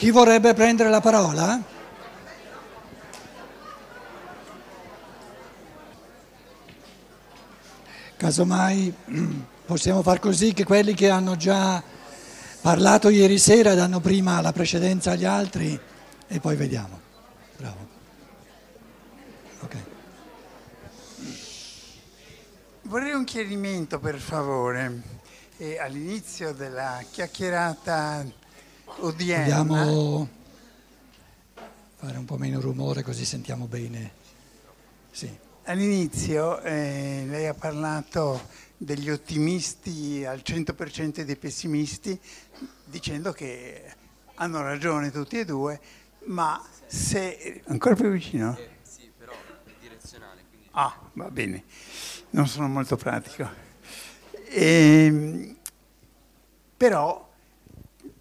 Chi vorrebbe prendere la parola? Casomai possiamo far così che quelli che hanno già parlato ieri sera danno prima la precedenza agli altri e poi vediamo. Bravo. Ok. Vorrei un chiarimento per favore. All'inizio della chiacchierata odierna. Vogliamo fare un po' meno rumore così sentiamo bene. Sì. All'inizio eh, lei ha parlato degli ottimisti al 100% dei pessimisti, dicendo che hanno ragione tutti e due, ma se... ancora più vicino? Eh, sì, però è direzionale. Quindi... Ah, va bene, non sono molto pratico. E, però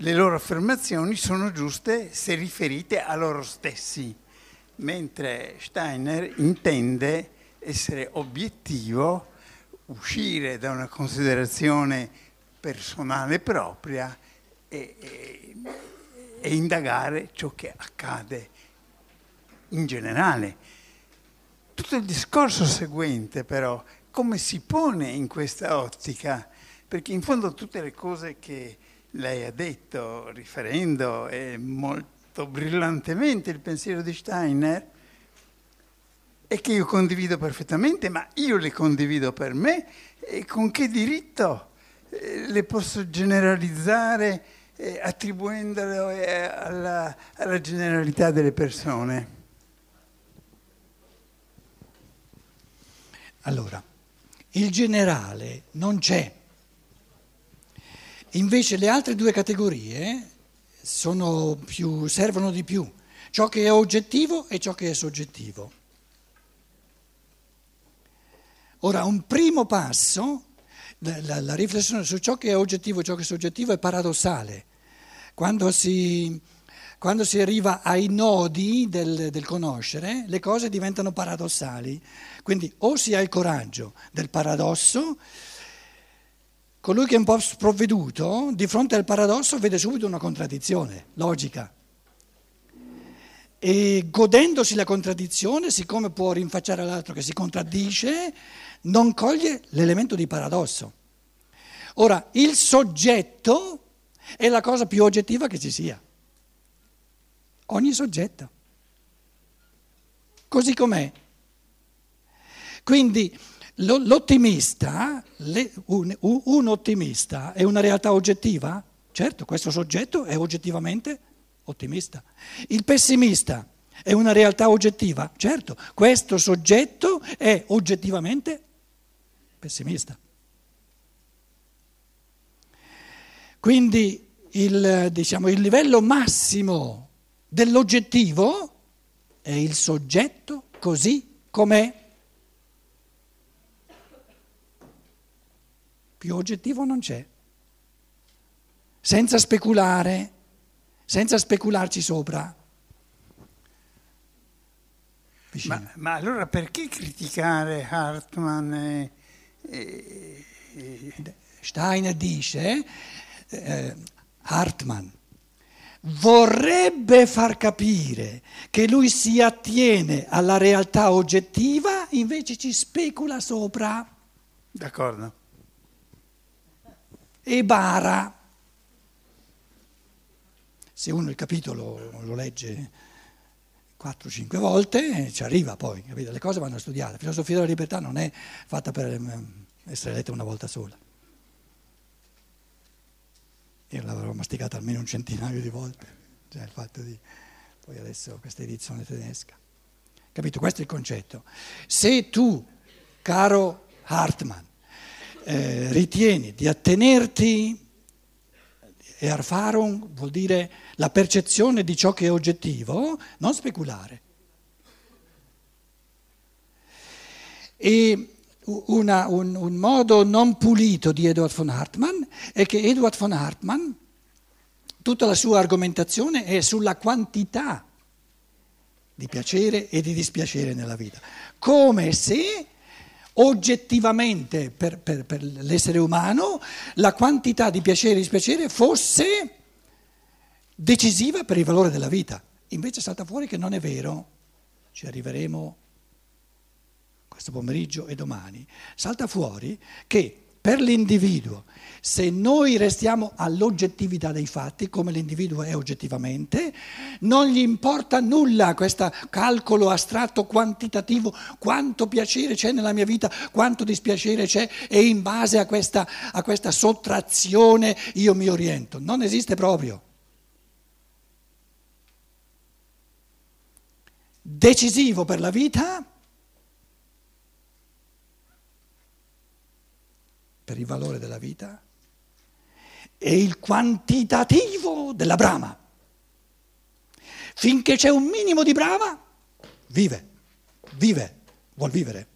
le loro affermazioni sono giuste se riferite a loro stessi, mentre Steiner intende essere obiettivo, uscire da una considerazione personale propria e, e, e indagare ciò che accade in generale. Tutto il discorso seguente però, come si pone in questa ottica? Perché in fondo tutte le cose che lei ha detto, riferendo eh, molto brillantemente il pensiero di Steiner, e che io condivido perfettamente, ma io le condivido per me, e con che diritto eh, le posso generalizzare eh, attribuendole eh, alla, alla generalità delle persone? Allora, il generale non c'è. Invece le altre due categorie più, servono di più, ciò che è oggettivo e ciò che è soggettivo. Ora, un primo passo, la, la, riflessione su ciò che è oggettivo e ciò che è soggettivo è paradossale. Quando si, quando si arriva ai nodi del, del, conoscere, le cose diventano paradossali. Quindi o si ha il coraggio del paradosso, colui che è un po' sprovveduto, di fronte al paradosso vede subito una contraddizione logica. E godendosi la contraddizione, siccome può rinfacciare all'altro che si contraddice, non coglie l'elemento di paradosso. Ora, il soggetto è la cosa più oggettiva che ci sia. Ogni soggetto. Così com'è. Quindi l'ottimista, un, ottimista è una realtà oggettiva? Certo, questo soggetto è oggettivamente ottimista. Il pessimista è una realtà oggettiva? Certo, questo soggetto è oggettivamente pessimista. Quindi il, diciamo, il livello massimo dell'oggettivo è il soggetto così com'è. Più oggettivo non c'è. Senza speculare, senza specularci sopra. Ma, ma, allora perché criticare Hartmann? E Steiner dice, eh, Hartmann, vorrebbe far capire che lui si attiene alla realtà oggettiva, invece ci specula sopra. D'accordo. E bara. Se uno il capitolo lo legge 4-5 volte ci arriva poi, capite? le cose vanno studiate. La filosofia della libertà non è fatta per ehm, essere letta una volta sola. Io l'avrò masticata almeno un centinaio di volte, cioè il fatto di poi adesso questa edizione tedesca. Capito? Questo è il concetto. Se tu, caro Hartmann, eh, ritieni di attenerti Erfahrung vuol dire la percezione di ciò che è oggettivo, non speculare. E una, un, un, modo non pulito di Edward von Hartmann è che Edward von Hartmann, tutta la sua argomentazione è sulla quantità di piacere e di dispiacere nella vita, come se oggettivamente per, per, per, l'essere umano la quantità di piacere e dispiacere fosse decisiva per il valore della vita. Invece salta fuori che non è vero, ci arriveremo questo pomeriggio e domani, salta fuori che per l'individuo, se noi restiamo all'oggettività dei fatti, come l'individuo è oggettivamente, non gli importa nulla questo calcolo astratto quantitativo, quanto piacere c'è nella mia vita, quanto dispiacere c'è e in base a questa, a questa sottrazione io mi oriento. Non esiste proprio. Decisivo per la vita per il valore della vita e il quantitativo della brama. Finché c'è un minimo di brama, vive, vive, vuol vivere.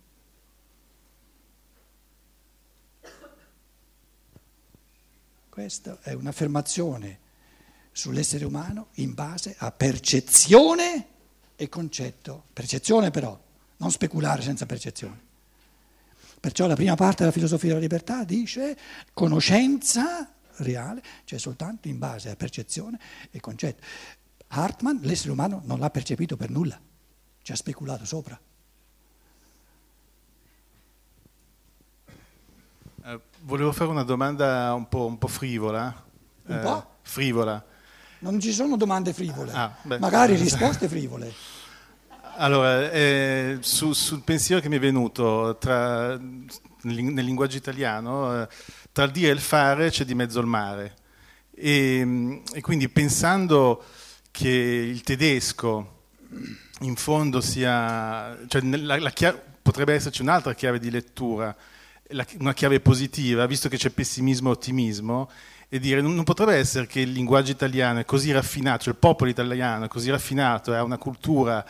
Questa è un'affermazione sull'essere umano in base a percezione e concetto. Percezione però, non speculare senza percezione. Perciò la prima parte della filosofia della libertà dice conoscenza reale, cioè soltanto in base a percezione e concetto. Hartmann l'essere umano non l'ha percepito per nulla, ci ha speculato sopra. Eh, volevo fare una domanda un po', un po frivola. Un po'? Eh, frivola. Non ci sono domande frivole, Ah, magari risposte frivole. Allora, eh, su- sul pensiero che mi è venuto tra- nel, linguaggio italiano, eh, tra il dire e il fare c'è di mezzo il mare. E, e quindi pensando che il tedesco in fondo sia, cioè nella- la chia- potrebbe esserci un'altra chiave di lettura, la- una chiave positiva, visto che c'è pessimismo e ottimismo, e dire non, non potrebbe essere che il linguaggio italiano è così raffinato, cioè il popolo italiano è così raffinato, ha una cultura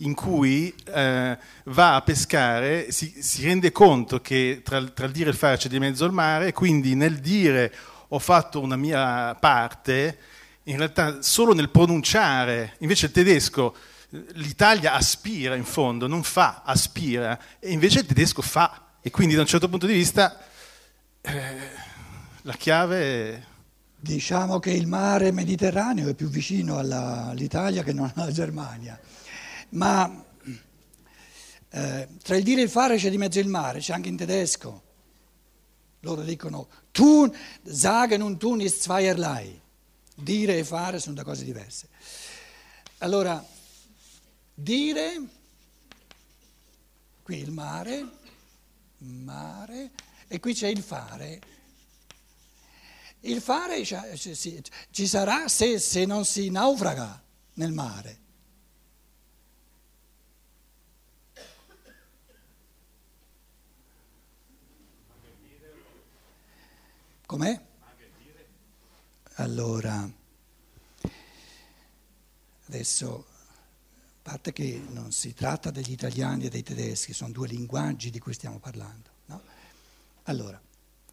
in cui eh, va a pescare, si, si rende conto che tra, tra il dire e il fare c'è di mezzo il mare, e quindi nel dire ho fatto una mia parte, in realtà solo nel pronunciare, invece il tedesco, l'Italia aspira in fondo, non fa, aspira, e invece il tedesco fa, e quindi da un certo punto di vista eh, la chiave è... Diciamo che il mare Mediterraneo è più vicino alla- all'Italia che non alla Germania, ma eh, tra il dire e il fare c'è di mezzo il mare, c'è anche in tedesco. Loro dicono tun, sagen und tun ist zweierlei. Dire e fare sono due cose diverse. Allora, dire, qui il mare, mare, e qui c'è il fare. Il fare ci- sarà se, se non si naufraga nel mare. Com'è? Allora, adesso, a parte che non si tratta degli italiani e dei tedeschi, sono due linguaggi di cui stiamo parlando. no? Allora,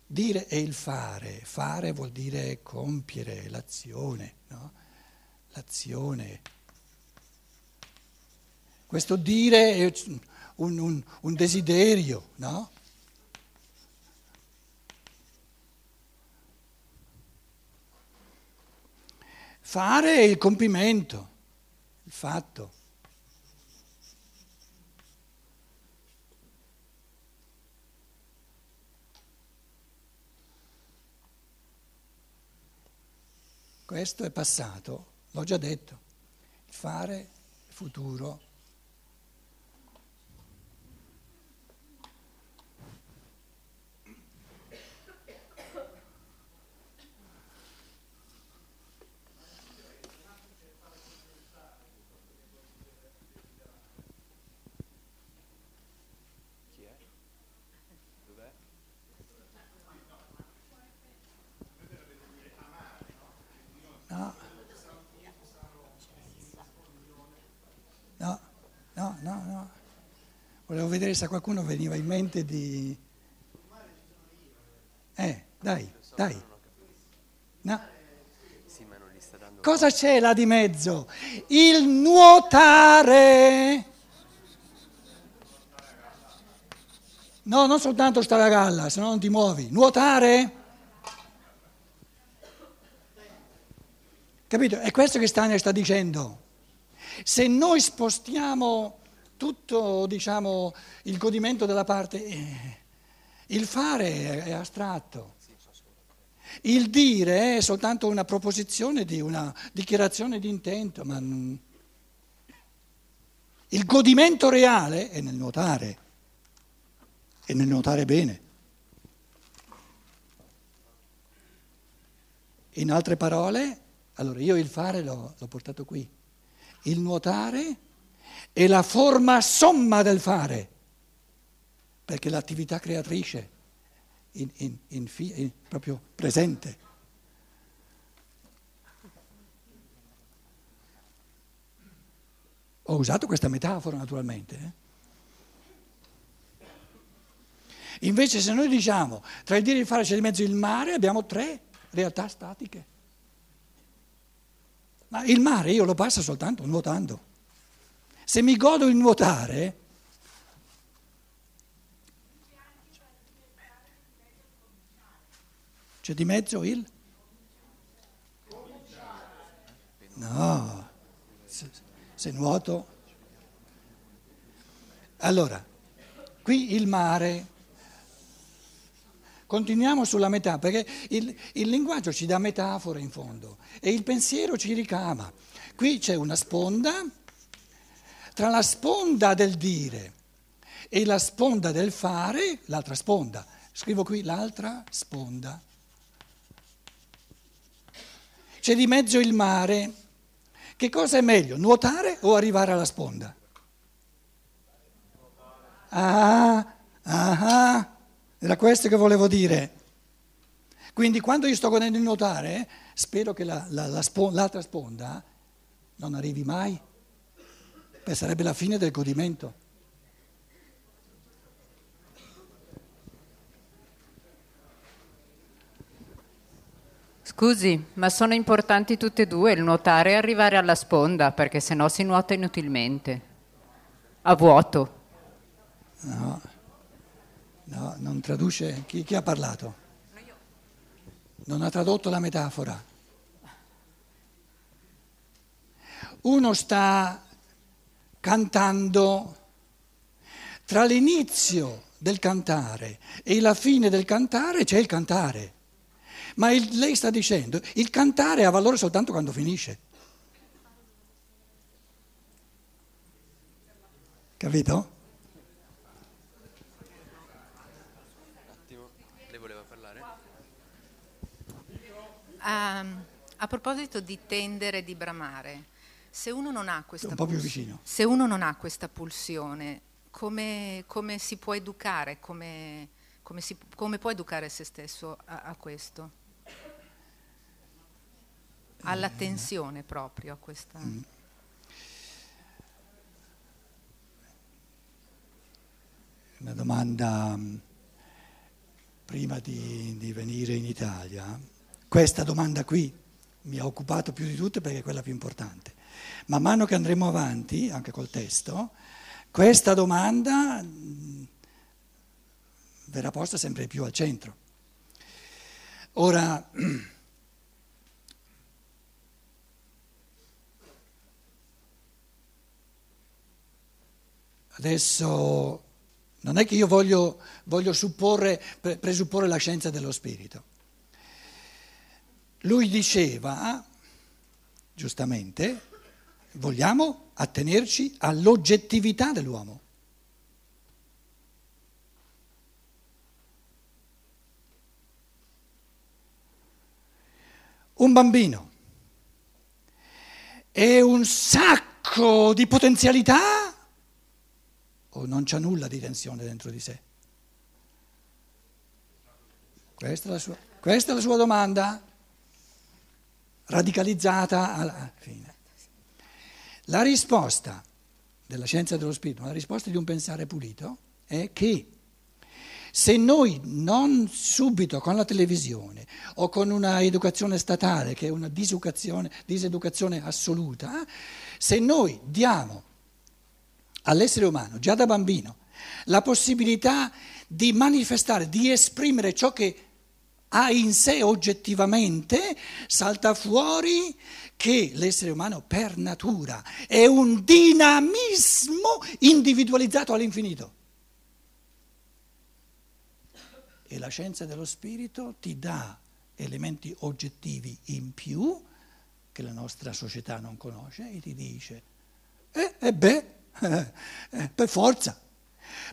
dire è il fare, fare vuol dire compiere l'azione, no? l'azione. Questo dire è un, un- un desiderio, no? Fare è il compimento, il fatto. Questo è passato, l'ho già detto. Fare, futuro. No. No, no, no, no. Volevo vedere se a qualcuno veniva in mente di... Eh, dai, dai. No. Cosa c'è là di mezzo? Il nuotare. No, non soltanto stare a galla, se no non ti muovi. Nuotare? Capito? È questo che Steiner sta dicendo. Se noi spostiamo tutto, diciamo, il godimento della parte, eh, il fare è astratto. Il dire è soltanto una proposizione di una dichiarazione di intento, ma il godimento reale è nel nuotare, e nel nuotare bene. In altre parole, allora io il fare l'ho, l'ho portato qui, il nuotare è la forma somma del fare, perché l'attività creatrice in, in, in, in proprio presente. Ho usato questa metafora naturalmente. Eh? Invece se noi diciamo tra il dire e il fare c'è di mezzo il mare, abbiamo tre realtà statiche. Ma il mare io lo passo soltanto nuotando. Se mi godo il nuotare, c'è di mezzo il... No, se, se nuoto... Allora, qui il mare. Continuiamo sulla metà, perché il, il, linguaggio ci dà metafore in fondo e il pensiero ci ricama. Qui c'è una sponda, tra la sponda del dire e la sponda del fare, l'altra sponda. Scrivo qui l'altra sponda. C'è di mezzo il mare. Che cosa è meglio, nuotare o arrivare alla sponda? Ah, ah. Era questo che volevo dire. Quindi quando io sto godendo di nuotare, spero che la, la, la spon- l'altra sponda non arrivi mai, perché sarebbe la fine del godimento. Scusi, ma sono importanti tutte e due, il nuotare e arrivare alla sponda, perché sennò si nuota inutilmente, a vuoto. No. No, non traduce. Chi, chi ha parlato? Non ha tradotto la metafora. Uno sta cantando tra l'inizio del cantare e la fine del cantare c'è il cantare. Ma il, lei sta dicendo, il cantare ha valore soltanto quando finisce. Capito? A, a proposito di tendere e di bramare, se uno non ha questa, puls- se uno non ha questa pulsione, come, come, si può educare, come, come, si, come può educare se stesso a, a questo? Alla tensione proprio, a questa... Mm. Una domanda mm, prima di, di venire in Italia questa domanda qui mi ha occupato più di tutte perché è quella più importante. Man mano che andremo avanti, anche col testo, questa domanda mm, verrà posta sempre più al centro. Ora, adesso non è che io voglio, voglio supporre, presupporre la scienza dello spirito. Lui diceva, giustamente, vogliamo attenerci all'oggettività dell'uomo. Un bambino è un sacco di potenzialità o non c'è nulla di tensione dentro di sé? Questa è, sua, questa è la sua domanda radicalizzata alla fine. La risposta della scienza dello spirito, la risposta di un pensare pulito è che se noi non subito con la televisione o con una educazione statale, che è una diseducazione, assoluta, se noi diamo all'essere umano, già da bambino, la possibilità di manifestare, di esprimere ciò che ha in sé oggettivamente, salta fuori che l'essere umano per natura è un dinamismo individualizzato all'infinito. E la scienza dello spirito ti dà elementi oggettivi in più che la nostra società non conosce e ti dice, eh, eh beh, eh, per forza,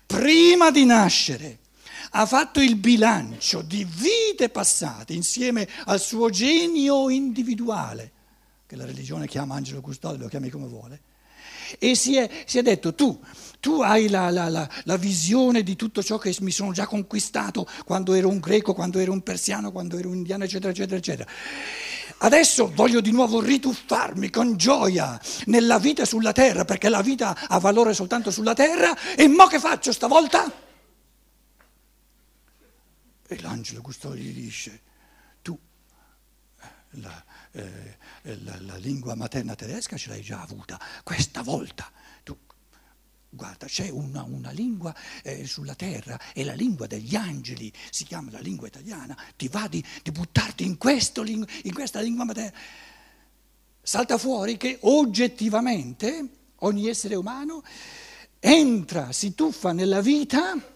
prima di nascere ha fatto il bilancio di vite passate insieme al suo genio individuale, che la religione chiama angelo custode, lo chiami come vuole, e si è, si è detto tu, tu hai la, la, la, la, visione di tutto ciò che mi sono già conquistato quando ero un greco, quando ero un persiano, quando ero un indiano, eccetera, eccetera, eccetera. Adesso voglio di nuovo rituffarmi con gioia nella vita sulla terra, perché la vita ha valore soltanto sulla terra, e mo che faccio stavolta? E l'angelo custode gli dice, tu eh, la, eh, la, la, lingua materna tedesca ce l'hai già avuta, questa volta tu, guarda, c'è una, una lingua eh, sulla terra, è la lingua degli angeli, si chiama la lingua italiana, ti va di, di buttarti in, questo, in questa lingua materna. Salta fuori che oggettivamente ogni essere umano entra, si tuffa nella vita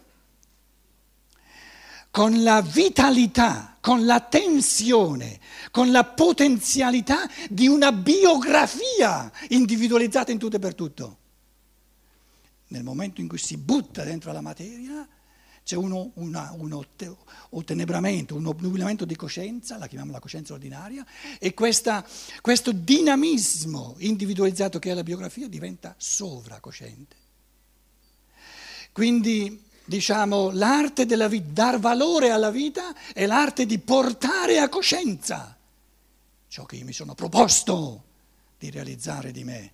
con la vitalità, con la tensione, con la potenzialità di una biografia individualizzata in tutto e per tutto. Nel momento in cui si butta dentro la materia c'è uno, una, un ottenebramento, un obnubilamento di coscienza, la chiamiamo la coscienza ordinaria, e questa, questo dinamismo individualizzato che è la biografia diventa sovracosciente. Quindi diciamo, l'arte della vita, dar valore alla vita è l'arte di portare a coscienza ciò che io mi sono proposto di realizzare di me,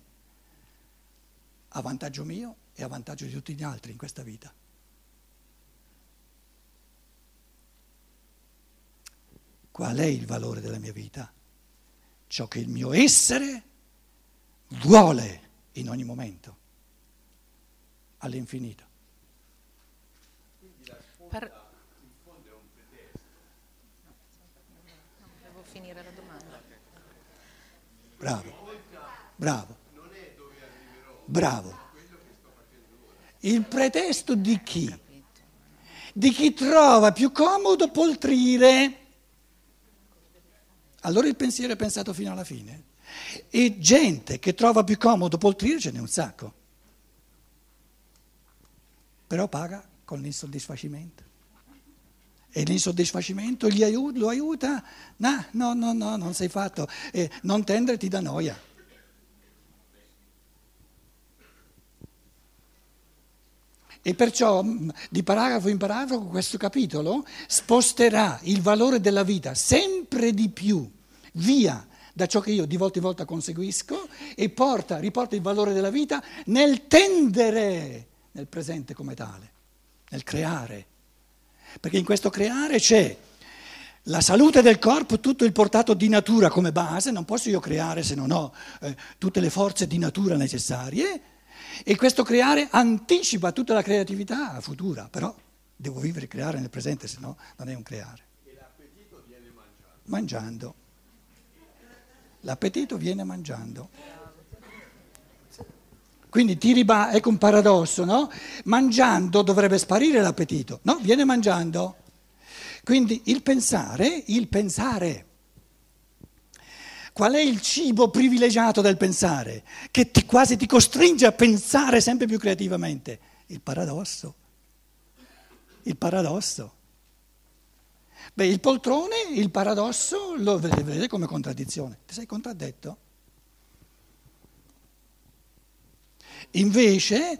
a vantaggio mio e a vantaggio di tutti gli altri in questa vita. Qual è il valore della mia vita? Ciò che il mio essere vuole in ogni momento, all'infinito. Per... Devo finire la domanda. Bravo, bravo, bravo. Il pretesto di chi? Di chi trova più comodo poltrire. Allora il pensiero è pensato fino alla fine. E gente che trova più comodo poltrire ce n'è un sacco. Però paga con l'insoddisfacimento. E l'insoddisfacimento aiuta, lo aiuta? No, no, no, no, non sei fatto. Eh, non tendere ti dà noia. E perciò di paragrafo in paragrafo questo capitolo sposterà il valore della vita sempre di più via da ciò che io di volta in volta conseguisco e porta, riporta il valore della vita nel tendere nel presente come tale nel creare. Perché in questo creare c'è la salute del corpo, tutto il portato di natura come base, non posso io creare se non ho eh, tutte le forze di natura necessarie, e questo creare anticipa tutta la creatività futura, però devo vivere e creare nel presente, se no non è un creare. E l'appetito viene mangiando. Mangiando. L'appetito viene mangiando. Quindi ti riba- ecco un paradosso, no? Mangiando dovrebbe sparire l'appetito, no? Viene mangiando. Quindi il pensare, il pensare. Qual è il cibo privilegiato del pensare? Che ti, quasi ti costringe a pensare sempre più creativamente? Il paradosso. Il paradosso. Beh, il poltrone, il paradosso, lo vedete come contraddizione. Ti sei contraddetto? Invece,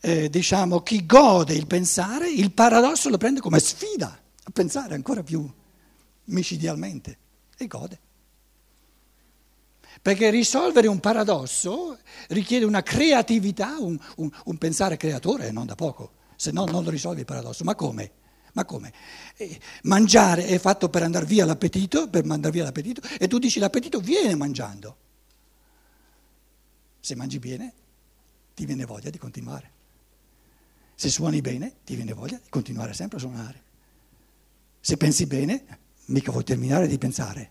eh, diciamo, chi gode il pensare, il paradosso lo prende come sfida a pensare ancora più micidialmente e gode. Perché risolvere un paradosso richiede una creatività, un, un, un pensare creatore, non da poco, se no non lo risolvi il paradosso. Ma come? Ma come? Eh, mangiare è fatto per andare via l'appetito, per mandare via l'appetito, e tu dici l'appetito viene mangiando. Se mangi bene, ti viene voglia di continuare. Se suoni bene, ti viene voglia di continuare sempre a suonare. Se pensi bene, Mica vuoi terminare di pensare.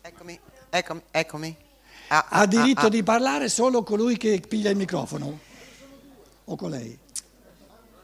Eccomi, eccomi, eccomi. Ah, Ha ah, diritto ah, di parlare solo colui che piglia il microfono. O con lei.